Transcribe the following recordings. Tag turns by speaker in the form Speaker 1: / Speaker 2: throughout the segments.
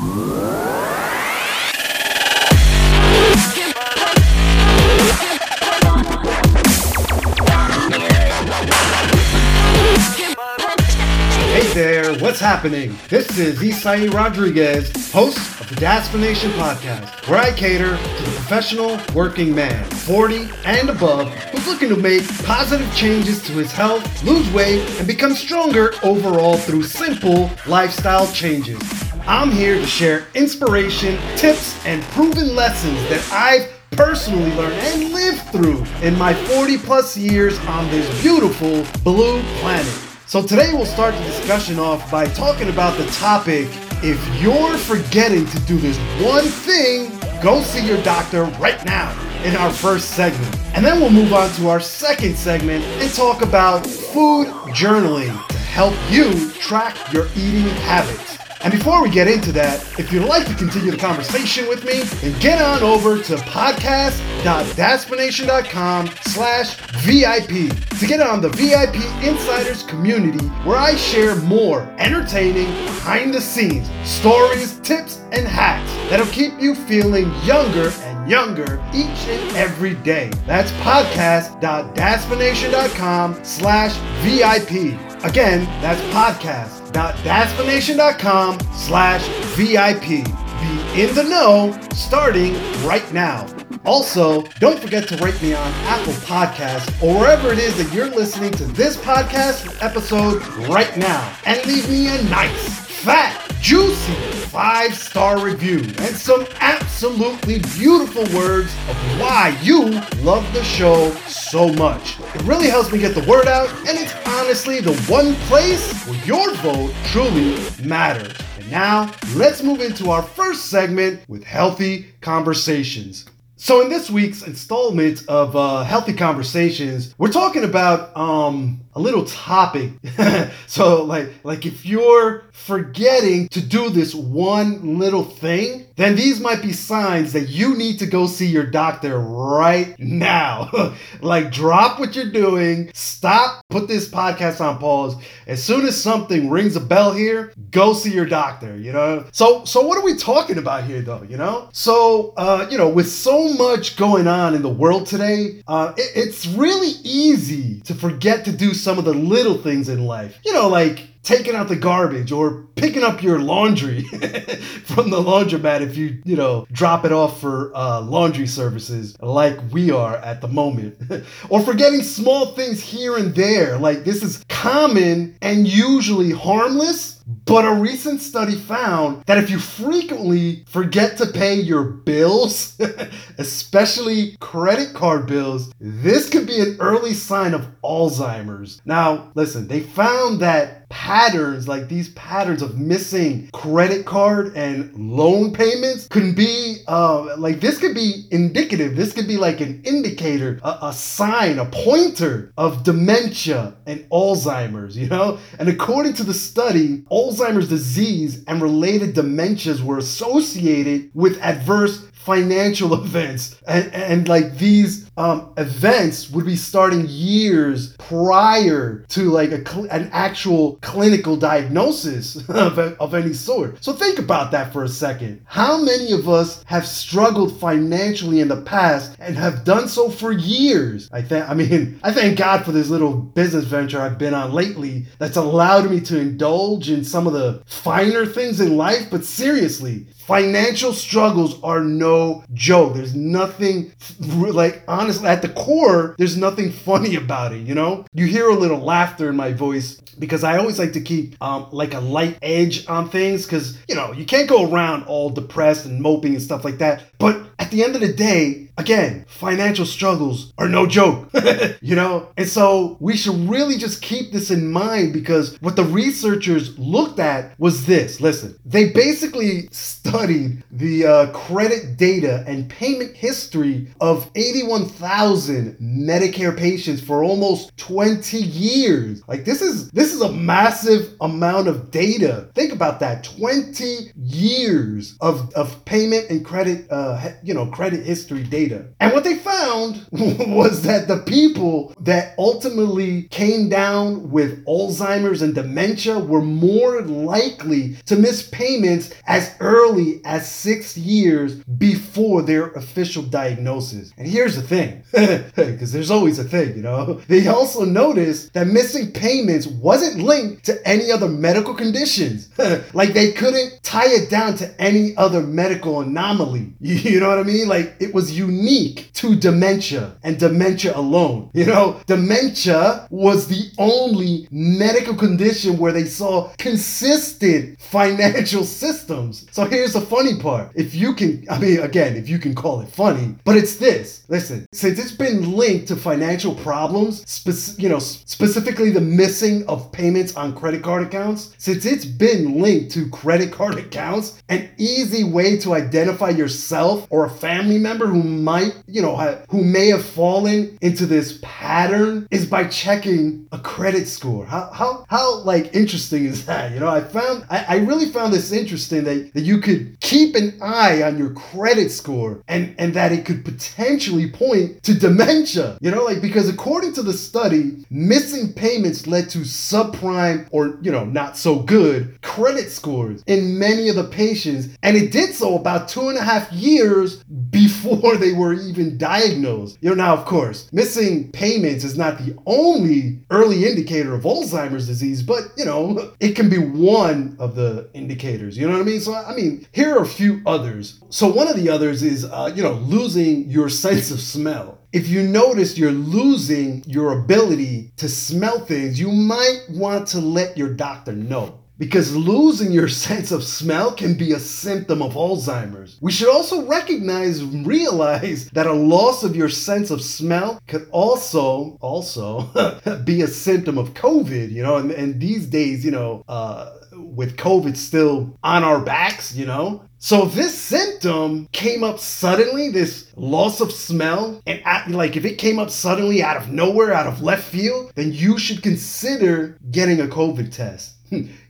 Speaker 1: Hey there, what's happening? This is Isai Rodriguez, host of the Gaspination Podcast, where I cater to the professional working man, 40 and above, who's looking to make positive changes to his health, lose weight, and become stronger overall through simple lifestyle changes. I'm here to share inspiration, tips, and proven lessons that I've personally learned and lived through in my 40 plus years on this beautiful blue planet. So today we'll start the discussion off by talking about the topic if you're forgetting to do this one thing, go see your doctor right now in our first segment. And then we'll move on to our second segment and talk about food journaling to help you track your eating habits. And before we get into that, if you'd like to continue the conversation with me, then get on over to podcast.gaspination.com slash VIP to get on the VIP Insiders community where I share more entertaining, behind the scenes stories, tips, and hacks that'll keep you feeling younger and younger each and every day. That's podcast.gaspination.com slash VIP. Again, that's podcast.gaspination.com slash VIP. Be in the know starting right now. Also, don't forget to rate me on Apple Podcasts or wherever it is that you're listening to this podcast episode right now. And leave me a nice, fat, juicy five star review and some absolutely beautiful words of why you love the show so much. It really helps me get the word out, and it's honestly the one place where your vote truly matters. And now, let's move into our first segment with healthy conversations. So in this week's installment of uh, Healthy Conversations, we're talking about um, a little topic. so like like if you're forgetting to do this one little thing, then these might be signs that you need to go see your doctor right now. like drop what you're doing, stop, put this podcast on pause. As soon as something rings a bell here, go see your doctor, you know? So so what are we talking about here though, you know? So uh, you know, with so much going on in the world today, uh, it, it's really easy to forget to do some of the little things in life. You know, like taking out the garbage or picking up your laundry from the laundromat if you you know drop it off for uh, laundry services like we are at the moment or forgetting small things here and there like this is common and usually harmless but a recent study found that if you frequently forget to pay your bills, especially credit card bills, this could be an early sign of Alzheimer's. Now, listen, they found that patterns like these patterns of missing credit card and loan payments could be uh, like this could be indicative. This could be like an indicator a, a sign a pointer of dementia and alzheimer's you know? And according to the study alzheimer's disease and related dementias were associated with adverse financial events. And, and like these um, events would be starting years prior to like a cl- an actual clinical diagnosis of, of any sort. So think about that for a second. How many of us have struggled financially in the past and have done so for years? I think i mean i thank god for this little business venture i've been on lately that's allowed me to indulge in some of the finer things in life. But seriously financial struggles are no joke. There's nothing like honestly at the core there's nothing funny about it you know? You hear a little laughter in my voice because i always like to keep um, like a light edge on things because you know you can't go around all depressed and moping and stuff like that but at the end of the day again financial struggles are no joke you know and so we should really just keep this in mind because what the researchers looked at was this listen they basically studied the uh, credit data and payment history of 81,000 Medicare patients for almost 20 years. Like this is this is a massive amount of data. Think about that. 20 years of, of payment and credit uh, you know know, credit history data. And what they found was that the people that ultimately came down with Alzheimer's and dementia were more likely to miss payments as early as six years before their official diagnosis. And here's the thing, because there's always a thing, you know. They also noticed that missing payments wasn't linked to any other medical conditions. like they couldn't tie it down to any other medical anomaly. You know what I mean? Like it was unique to dementia and dementia alone. You know, dementia was the only medical condition where they saw consistent financial systems. So here's the funny part. If you can, I mean, again, if you can call it funny, but it's this. Listen, since it's been linked to financial problems, spec- you know, specifically the missing of payments on credit card accounts, since it's been linked to credit card accounts, an easy way to identify yourself or a family member who might, you know, have, who may have fallen into this pattern is by checking a credit score. How how how like interesting is that? You know, I found I, I really found this interesting that, that you could keep an eye on your credit score and and that it could potentially point to dementia. You know, like because according to the study, missing payments led to subprime or you know not so good credit scores in many of the patients, and it did so about two and a half years before they were even diagnosed. You know, now of course, missing payments is not the only early indicator of Alzheimer's disease, but you know, it can be one of the indicators. You know what I mean? So I mean, here are a few others. So one of the others is uh, you know losing your sense of smell if you notice you're losing your ability to smell things, you might want to let your doctor know. Because losing your sense of smell can be a symptom of Alzheimer's. We should also recognize realize that a loss of your sense of smell could also also be a symptom of COVID, you know, and, and these days, you know, uh, with COVID still on our backs, you know, so this symptom came up suddenly, this loss of smell, and at, like if it came up suddenly out of nowhere, out of left field, then you should consider getting a COVID test.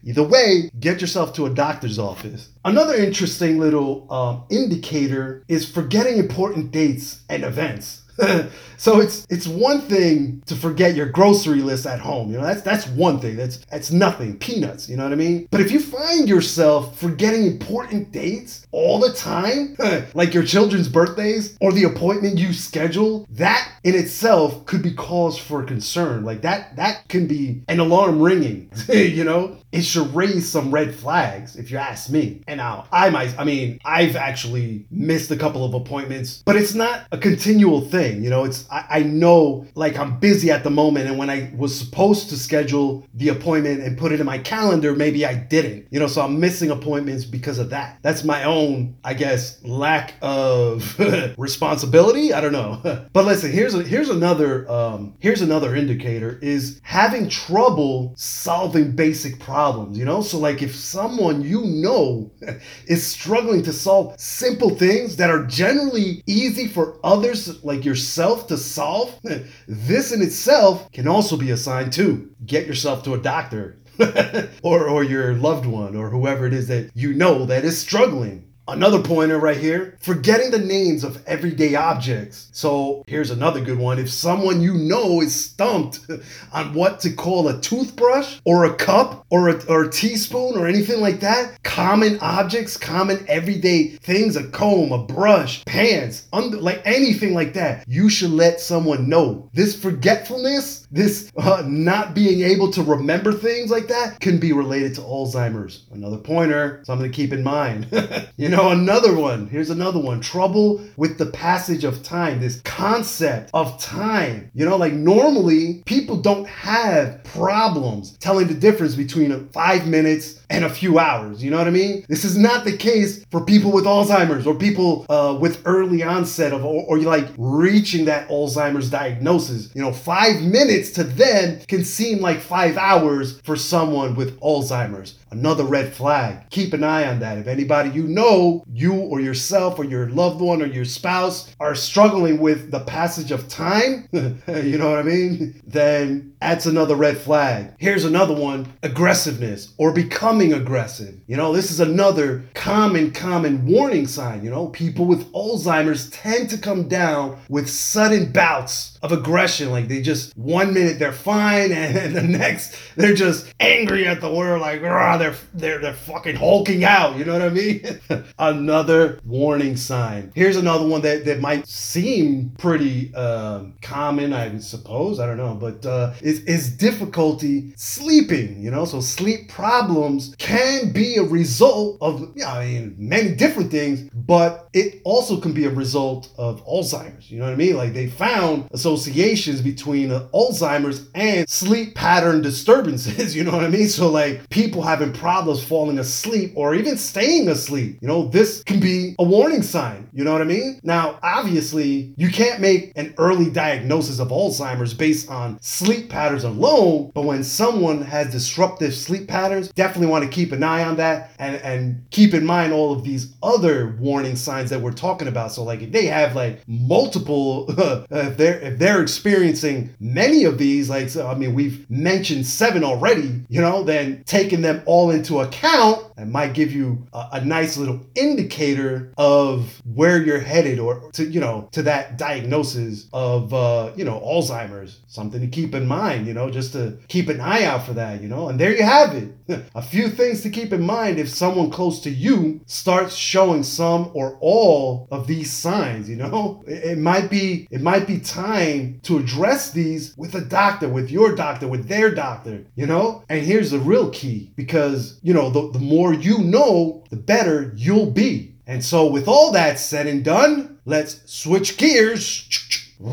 Speaker 1: Either way, get yourself to a doctor's office. Another interesting little um, indicator is forgetting important dates and events. so it's it's one thing to forget your grocery list at home. You know, that's that's one thing. That's that's nothing, peanuts, you know what I mean? But if you find yourself forgetting important dates all the time, like your children's birthdays or the appointment you schedule, that in itself could be cause for concern. Like that that can be an alarm ringing, you know? It should raise some red flags if you ask me. And now I might I mean, I've actually missed a couple of appointments, but it's not a continual thing, you know? It's I, I know like I'm busy at the moment and when I was supposed to schedule the appointment and put it in my calendar, maybe I didn't. You know, so I'm missing appointments because of that. That's my own, I guess, lack of responsibility. I don't know. but listen, here's a, here's another um, here's another indicator is having trouble solving basic problems. You know, so like if someone you know is struggling to solve simple things that are generally easy for others like yourself to solve, this in itself can also be a sign too. Get yourself to a doctor or, or your loved one or whoever it is that you know that is struggling. Another pointer right here forgetting the names of everyday objects. So here's another good one. If someone you know is stumped on what to call a toothbrush or a cup or a, or a teaspoon or anything like that, common objects, common everyday things, a comb, a brush, pants, under, like anything like that, you should let someone know. This forgetfulness, this uh, not being able to remember things like that can be related to Alzheimer's. Another pointer, something to keep in mind. you know, another one. Here's another one. Trouble with the passage of time. This concept of time. You know, like normally people don't have problems telling the difference between five minutes and a few hours. You know what I mean? This is not the case for people with Alzheimer's or people uh, with early onset of, or, or like reaching that Alzheimer's diagnosis. You know, five minutes to them can seem like five hours for someone with Alzheimer's. Another red flag. Keep an eye on that. If anybody you know know you or yourself or your loved one or your spouse are struggling with the passage of time, you know what I mean? Then that's another red flag. Here's another one aggressiveness or becoming aggressive. You know, this is another common, common warning sign. You know, people with Alzheimer's tend to come down with sudden bouts of aggression. Like they just, one minute they're fine and the next they're just angry at the world. Like, they're, they're, they're fucking hulking out. You know what I mean? another warning sign. Here's another one that, that might seem pretty um, common, I suppose. I don't know, but uh, is, is difficulty sleeping. You know, so sleep problems can be a result of, yeah, I mean, many different things, but it also can be a result of Alzheimer's. You know what I mean? Like they found associations between uh, Alzheimer's and sleep pattern disturbances. You know what I mean? So like people having problems falling asleep or even staying asleep. You know, this can be a warning sign. You know what I mean? Now, obviously, you can't make an early diagnosis of Alzheimer's based on sleep patterns alone, but when someone has disruptive sleep patterns, definitely want to keep an eye on that and, and keep in mind all of these other warning signs that we're talking about. So, like, if they have like multiple, if they're if they're experiencing many of these, like, so, I mean, we've mentioned seven already, you know, then taking them all into account and might give you a, a, nice little indicator of where you're headed or to you know to that diagnosis of uh, you know Alzheimer's. Something to keep in mind you know just to keep an eye out for that you know and there you have it. A few things to keep in mind if someone close to you starts showing some or all of these signs you know? It, it might be it might be time to address these with a doctor with your doctor with their doctor you know? And here's the real key because you know the, the more more you know, the better you'll be. And so, with all that said and done, let's switch gears and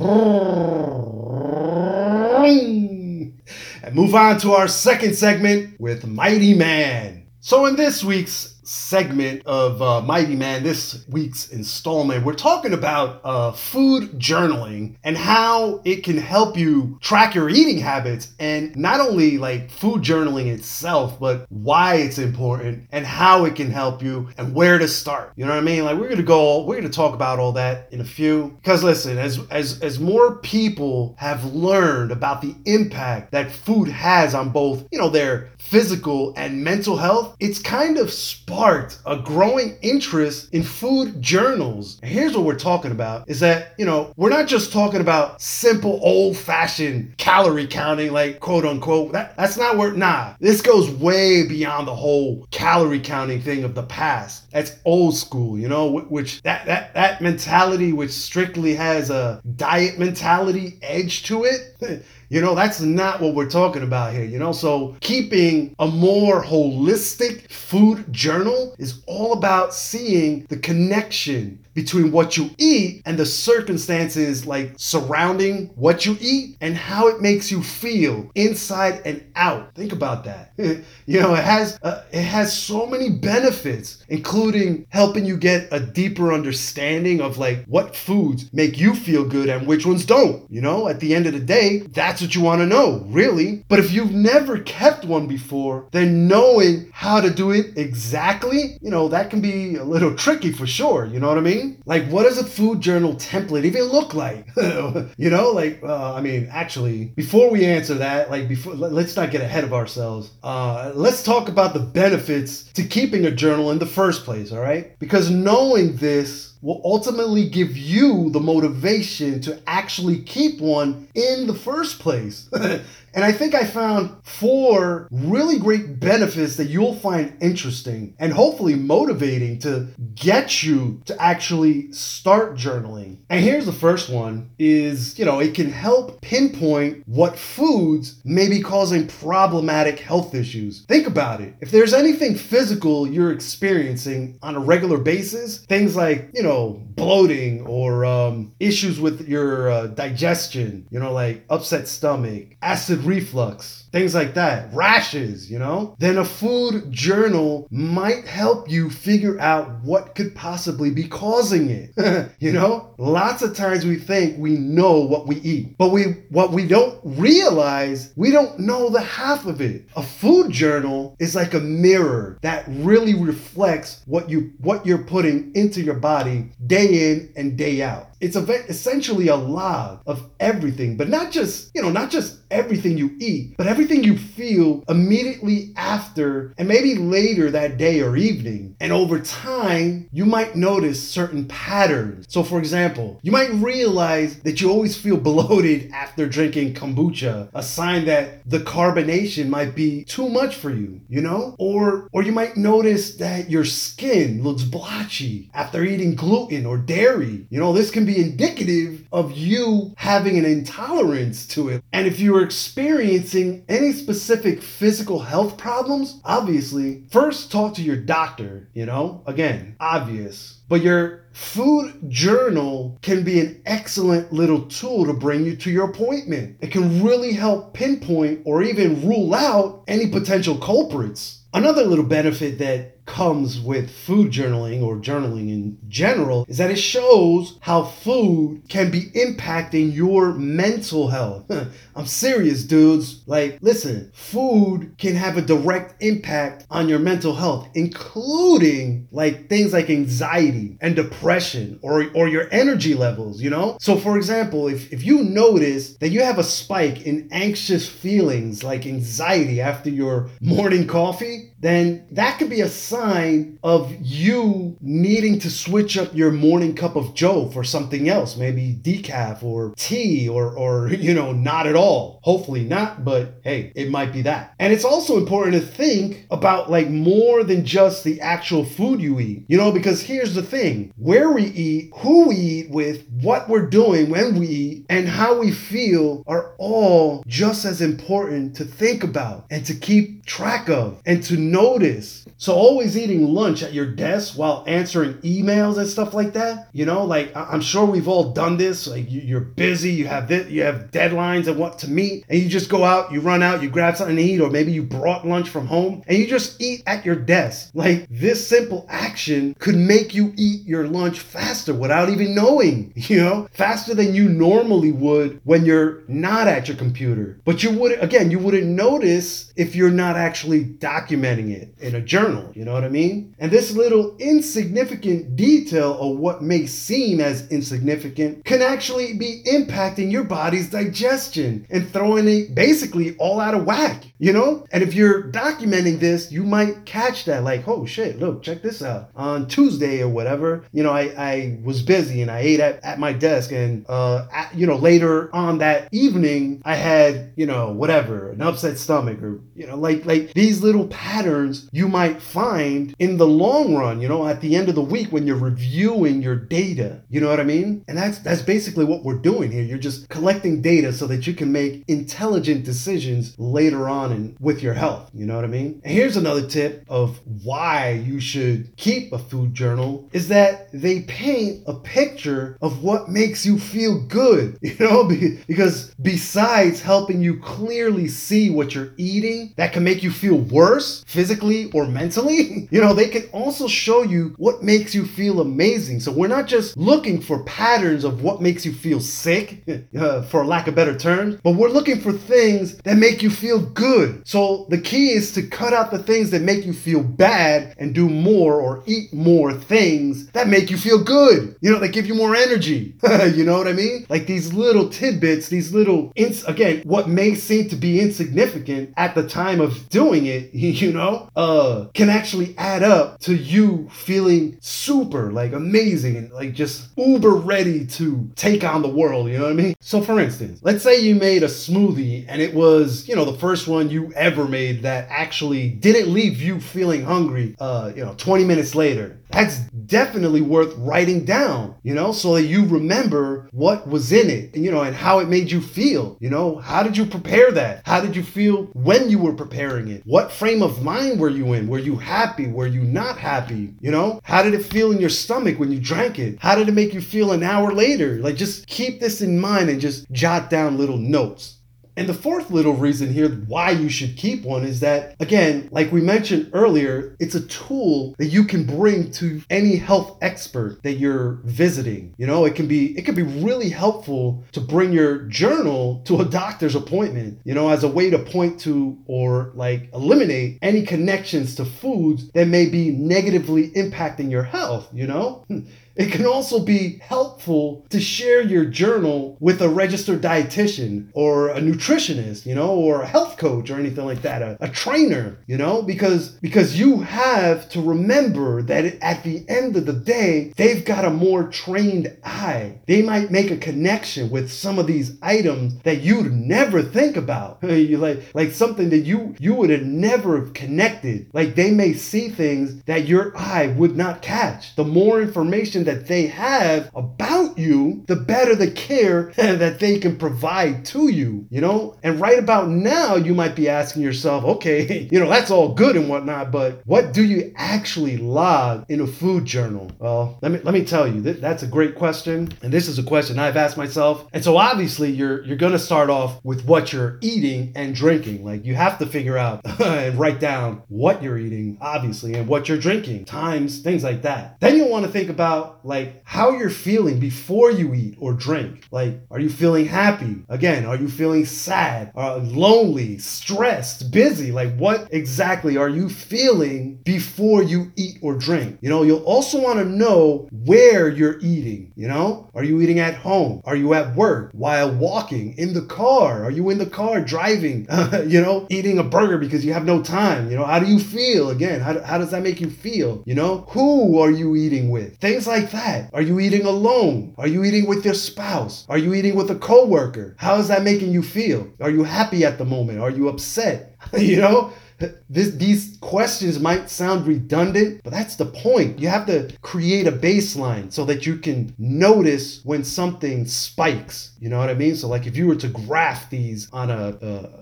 Speaker 1: move on to our second segment with Mighty Man. So, in this week's segment of uh, Mighty Man, this week's installment, we're talking about uh, food journaling and how it can help you track your eating habits and not only like food journaling itself, but why it's important and how it can help you and where to start. You know what I mean? Like we're gonna go, we're gonna talk about all that in a few. Because listen, as as as more people have learned about the impact that food has on both, you know, their physical and mental health, it's kind of sparked a growing interest in food journals. And here's what we're talking about is that, you know, we're not just talking about simple old fashioned calorie counting, like quote unquote. That, that's not where, nah, this goes way beyond the whole calorie counting thing of the past. That's old school, you know, which that, that, that mentality, which strictly has a diet mentality edge to it. You know, that's not what we're talking about here, you know? So, keeping a more holistic food journal is all about seeing the connection between what you eat and the circumstances like surrounding what you eat and how it makes you feel inside and out. Think about that. you know, it has uh, it has so many benefits, including helping you get a deeper understanding of like what foods make you feel good and which ones don't. You know, at the end of the day, that's what you want to know, really. But if you've never kept one before, then knowing how to do it exactly, you know, that can be a little tricky for sure. You know what I mean? Like, what does a food journal template even look like? you know, like, uh, I mean, actually, before we answer that, like, before, let's not get ahead of ourselves. Uh, let's talk about the benefits to keeping a journal in the first place, all right? Because knowing this will ultimately give you the motivation to actually keep one in the first place. and I think I found four really great benefits that you'll find interesting and hopefully motivating to get you to actually start journaling. And here's the first one is, you know, it can help pinpoint what foods may be causing problematic health issues. Think about it. If there's anything physical you're experiencing on a regular basis, things like, you know, bloating or um, issues with your uh, digestion, you know, like upset stomach, acid reflux, things like that, rashes, you know, then a food journal might help you figure out what could possibly be causing it. you know, lots of times we think we know what we eat, but we what we don't realize, we don't know the half of it. A food journal is like a mirror that really reflects what you what you're putting into your body day in and day out it's a, essentially a log of everything, but not just, you know, not just everything you eat, but everything you feel immediately after and maybe later that day or evening. And over time, you might notice certain patterns. So, for example, you might realize that you always feel bloated after drinking kombucha, a sign that the carbonation might be too much for you, you know? Or or you might notice that your skin looks blotchy after eating gluten or dairy. You know, this can be indicative of you having an intolerance to it. And if you're experiencing any specific physical health problems, obviously, first talk to your doctor, you know? Again, obvious. But your food journal can be an excellent little tool to bring you to your appointment. It can really help pinpoint or even rule out any potential culprits. Another little benefit that comes with food journaling or journaling in general is that it shows how food can be impacting your mental health. I'm serious, dudes. Like, listen, food can have a direct impact on your mental health, including like things like anxiety and depression or, or your energy levels, you know? So, for example, if, if you notice that you have a spike in anxious feelings like anxiety after your morning coffee, then that could be a sign of you needing to switch up your morning cup of joe for something else maybe decaf or tea or or you know not at all. Hopefully not but hey it might be that. And it's also important to think about like more than just the actual food you eat you know because here's the thing. Where we eat who we eat with what we're doing when we eat and how we feel are all just as important to think about and to keep track of and to notice. So always eating lunch at your desk while answering emails and stuff like that. You know, like I'm sure we've all done this. Like you're busy, you have this, you have deadlines and what to meet, and you just go out, you run out, you grab something to eat, or maybe you brought lunch from home, and you just eat at your desk. Like this simple action could make you eat your lunch faster without even knowing. You know, faster than you normally would when you're not at your computer. But you would again, you wouldn't notice if you're not actually documenting it in a journal. You know what I mean? And this little insignificant detail of what may seem as insignificant can actually be impacting your body's digestion and throwing it basically all out of whack, you know? And if you're documenting this, you might catch that like, oh shit, look, check this out. On Tuesday or whatever, you know, I, I was busy and I ate at, at my desk and, uh, at, you know, later on that evening, I had, you know, whatever, an upset stomach or, you know, like, like these little patterns you might find in the long run, you know, at the end of the week when you're reviewing your data. You know what I mean? And that's that's basically what we're doing here. You're just collecting data so that you can make intelligent decisions later on in with your health. You know what I mean? And here's another tip of why you should keep a food journal is that they paint a picture of what makes you feel good, you know, because besides helping you clearly see what you're eating, that can make you feel worse physically or mentally, you know, they can also show you what makes you feel amazing. So we're not just looking for patterns of what makes you feel sick, uh, for lack of better terms, but we're looking for things that make you feel good. So the key is to cut out the things that make you feel bad and do more or eat more things that make you feel good. You know, that give you more energy. you know what I mean? Like these little tidbits, these little, ins- again, what may seem to be insignificant at the time of doing it, you know, uh, can actually add up to you feeling super, like amazing and like just uber ready to take on the world, you know what I mean? So for instance, let's say you made a smoothie and it was, you know, the first one you ever made that actually didn't leave you feeling hungry, uh, you know, 20 minutes later that's definitely worth writing down, you know, so that you remember what was in it, you know, and how it made you feel. You know, how did you prepare that? How did you feel when you were preparing it? What frame of mind were you in? Were you happy? Were you not happy? You know, how did it feel in your stomach when you drank it? How did it make you feel an hour later? Like, just keep this in mind and just jot down little notes. And the fourth little reason here why you should keep one is that, again, like we mentioned earlier, it's a tool that you can bring to any health expert that you're visiting. You know, it can be it can be really helpful to bring your journal to a doctor's appointment, you know, as a way to point to or like eliminate any connections to foods that may be negatively impacting your health, you know? Hmm. It can also be helpful to share your journal with a registered dietitian or a nutritionist, you know, or a health coach or anything like that, a, a trainer, you know, because because you have to remember that at the end of the day, they've got a more trained eye. They might make a connection with some of these items that you'd never think about. you like like something that you you would have never connected. Like they may see things that your eye would not catch. The more information that they have about you, the better the care that they can provide to you, you know? And right about now, you might be asking yourself, okay, you know, that's all good and whatnot, but what do you actually log in a food journal? Well, let me let me tell you, that's a great question. And this is a question I've asked myself. And so obviously you're you're gonna start off with what you're eating and drinking. Like you have to figure out and write down what you're eating, obviously, and what you're drinking, times, things like that. Then you'll want to think about like how you're feeling before you eat or drink. Like, are you feeling happy? Again, are you feeling sad, uh, lonely, stressed, busy? Like, what exactly are you feeling before you eat or drink? You know, you'll also want to know where you're eating. You know, are you eating at home? Are you at work while walking in the car? Are you in the car driving? you know, eating a burger because you have no time. You know, how do you feel? Again, how, how does that make you feel? You know, who are you eating with? Things like like that? Are you eating alone? Are you eating with your spouse? Are you eating with a coworker? How is that making you feel? Are you happy at the moment? Are you upset? you know? This, these questions might sound redundant, but that's the point. You have to create a baseline so that you can notice when something spikes. You know what I mean? So, like if you were to graph these on a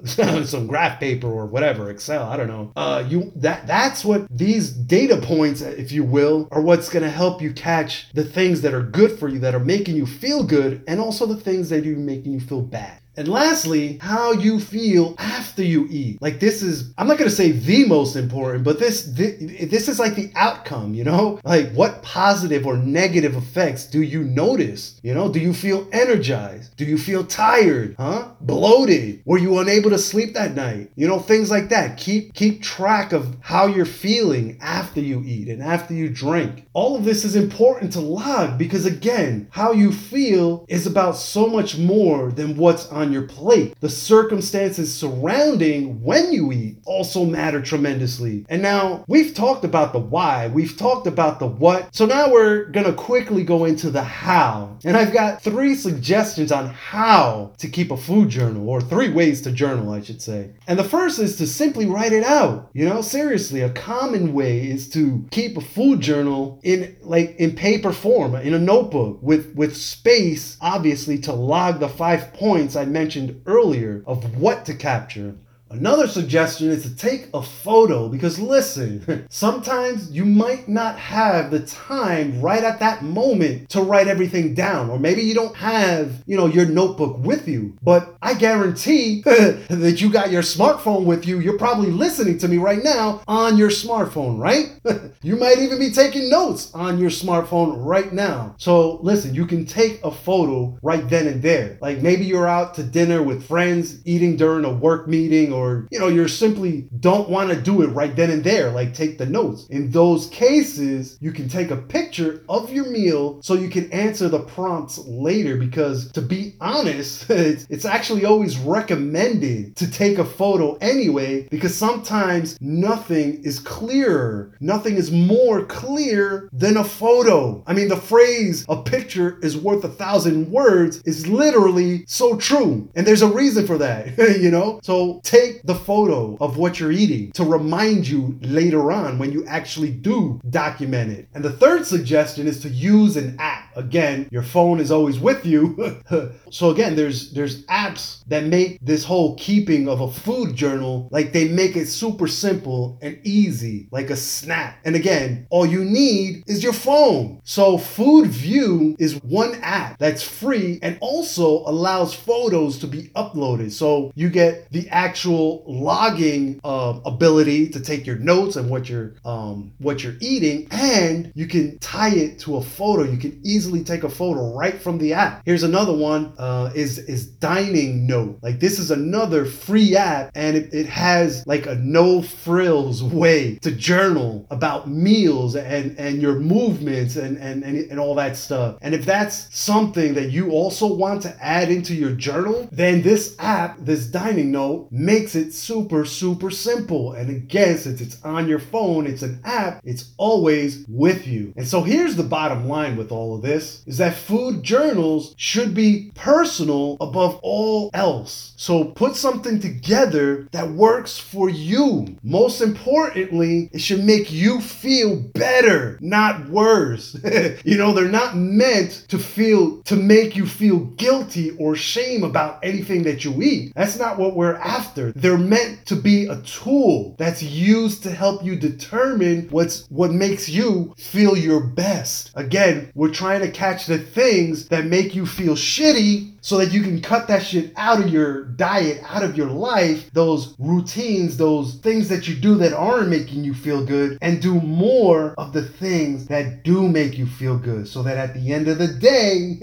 Speaker 1: uh, some graph paper or whatever, Excel, I don't know. Uh, you that that's what these data points, if you will, are what's going to help you catch the things that are good for you, that are making you feel good, and also the things that are making you feel bad. And lastly, how you feel after you eat. Like this is, I'm not gonna say the most important, but this, this, this is like the outcome, you know? Like what positive or negative effects do you notice? You know, do you feel energized? Do you feel tired? Huh? Bloated? Were you unable to sleep that night? You know, things like that. Keep keep track of how you're feeling after you eat and after you drink. All of this is important to log because again, how you feel is about so much more than what's on on your plate. The circumstances surrounding when you eat also matter tremendously. And now we've talked about the why, we've talked about the what. So now we're gonna quickly go into the how. And I've got three suggestions on how to keep a food journal, or three ways to journal, I should say. And the first is to simply write it out. You know, seriously, a common way is to keep a food journal in like in paper form, in a notebook with with space, obviously, to log the five points I mentioned earlier of what to capture Another suggestion is to take a photo because listen, sometimes you might not have the time right at that moment to write everything down, or maybe you don't have, you know, your notebook with you. But I guarantee that you got your smartphone with you. You're probably listening to me right now on your smartphone, right? you might even be taking notes on your smartphone right now. So listen, you can take a photo right then and there. Like maybe you're out to dinner with friends, eating during a work meeting or you know you're simply don't want to do it right then and there like take the notes. In those cases you can take a picture of your meal so you can answer the prompts later because to be honest it's, it's actually always recommended to take a photo anyway because sometimes nothing is clearer. Nothing is more clear than a photo. I mean the phrase a picture is worth a thousand words is literally so true. And there's a reason for that you know? So take take the photo of what you're eating to remind you later on when you actually do document it. And the third suggestion is to use an app again, your phone is always with you. so again, there's there's apps that make this whole keeping of a food journal like they make it super simple and easy, like a snap. And again, all you need is your phone. So Food View is one app that's free and also allows photos to be uploaded. So you get the actual logging uh, ability to take your notes and what you're um, what you're eating, and you can tie it to a photo. You can easily take a photo right from the app. Here's another one: uh, is is Dining Note. Like this is another free app, and it, it has like a no frills way to journal about meals and and your movements and and and, and all that stuff. And if that's something that you also want to add into your journal, then this app, this Dining Note, makes it super super simple. And again, since it's on your phone, it's an app. It's always with you. And so here's the bottom line with all of this is that food journals should be personal above all else. So put something together that works for you. Most importantly, it should make you feel better, not worse. you know, they're not meant to feel to make you feel guilty or shame about anything that you eat. That's not what we're after. They're meant to be a tool that's used to help you determine what's what makes you feel your best. Again, we're trying to catch the things that make you feel shitty so that you can cut that shit out of your diet, out of your life, those routines, those things that you do that aren't making you feel good, and do more of the things that do make you feel good. So that at the end of the day,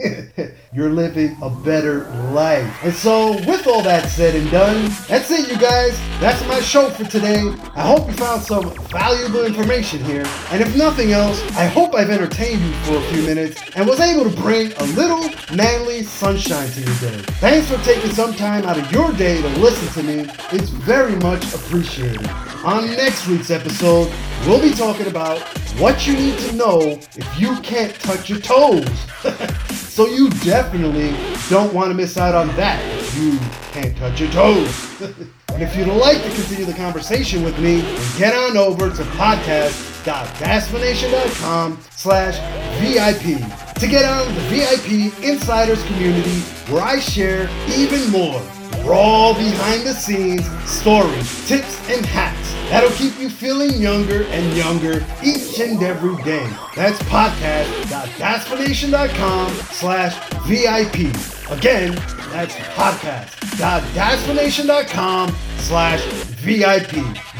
Speaker 1: you're living a better life. And so, with all that said and done, that's it, you guys. That's my show for today. I hope you found some valuable information here. And if nothing else, I hope I've entertained you for a few minutes and was able to bring a little manly sunshine to your day. Thanks for taking some time out of your day to listen to me. It's very much appreciated. On next week's episode, we'll be talking about what you need to know if you can't touch your toes. so you definitely don't want to miss out on that you can't touch your toes. and if you'd like to continue the conversation with me, get on over to podcast.gaspination.com slash VIP to get on the VIP Insiders community where I share even more raw behind the scenes stories, tips, and hacks that'll keep you feeling younger and younger each and every day. That's podcast.gaspination.com slash VIP. Again, that's podcast.gaspination.com slash VIP.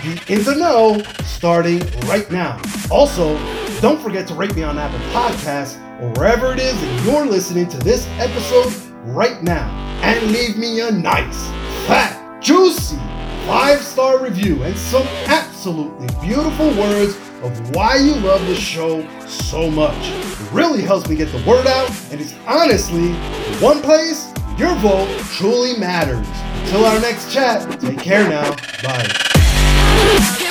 Speaker 1: Be in the know starting right now. Also, don't forget to rate me on Apple Podcasts or wherever it is that you're listening to this episode right now. And leave me a nice, fat, juicy five star review and some absolutely beautiful words of why you love the show so much. It really helps me get the word out, and it's honestly one place your vote truly matters. Until our next chat, take care now. Bye.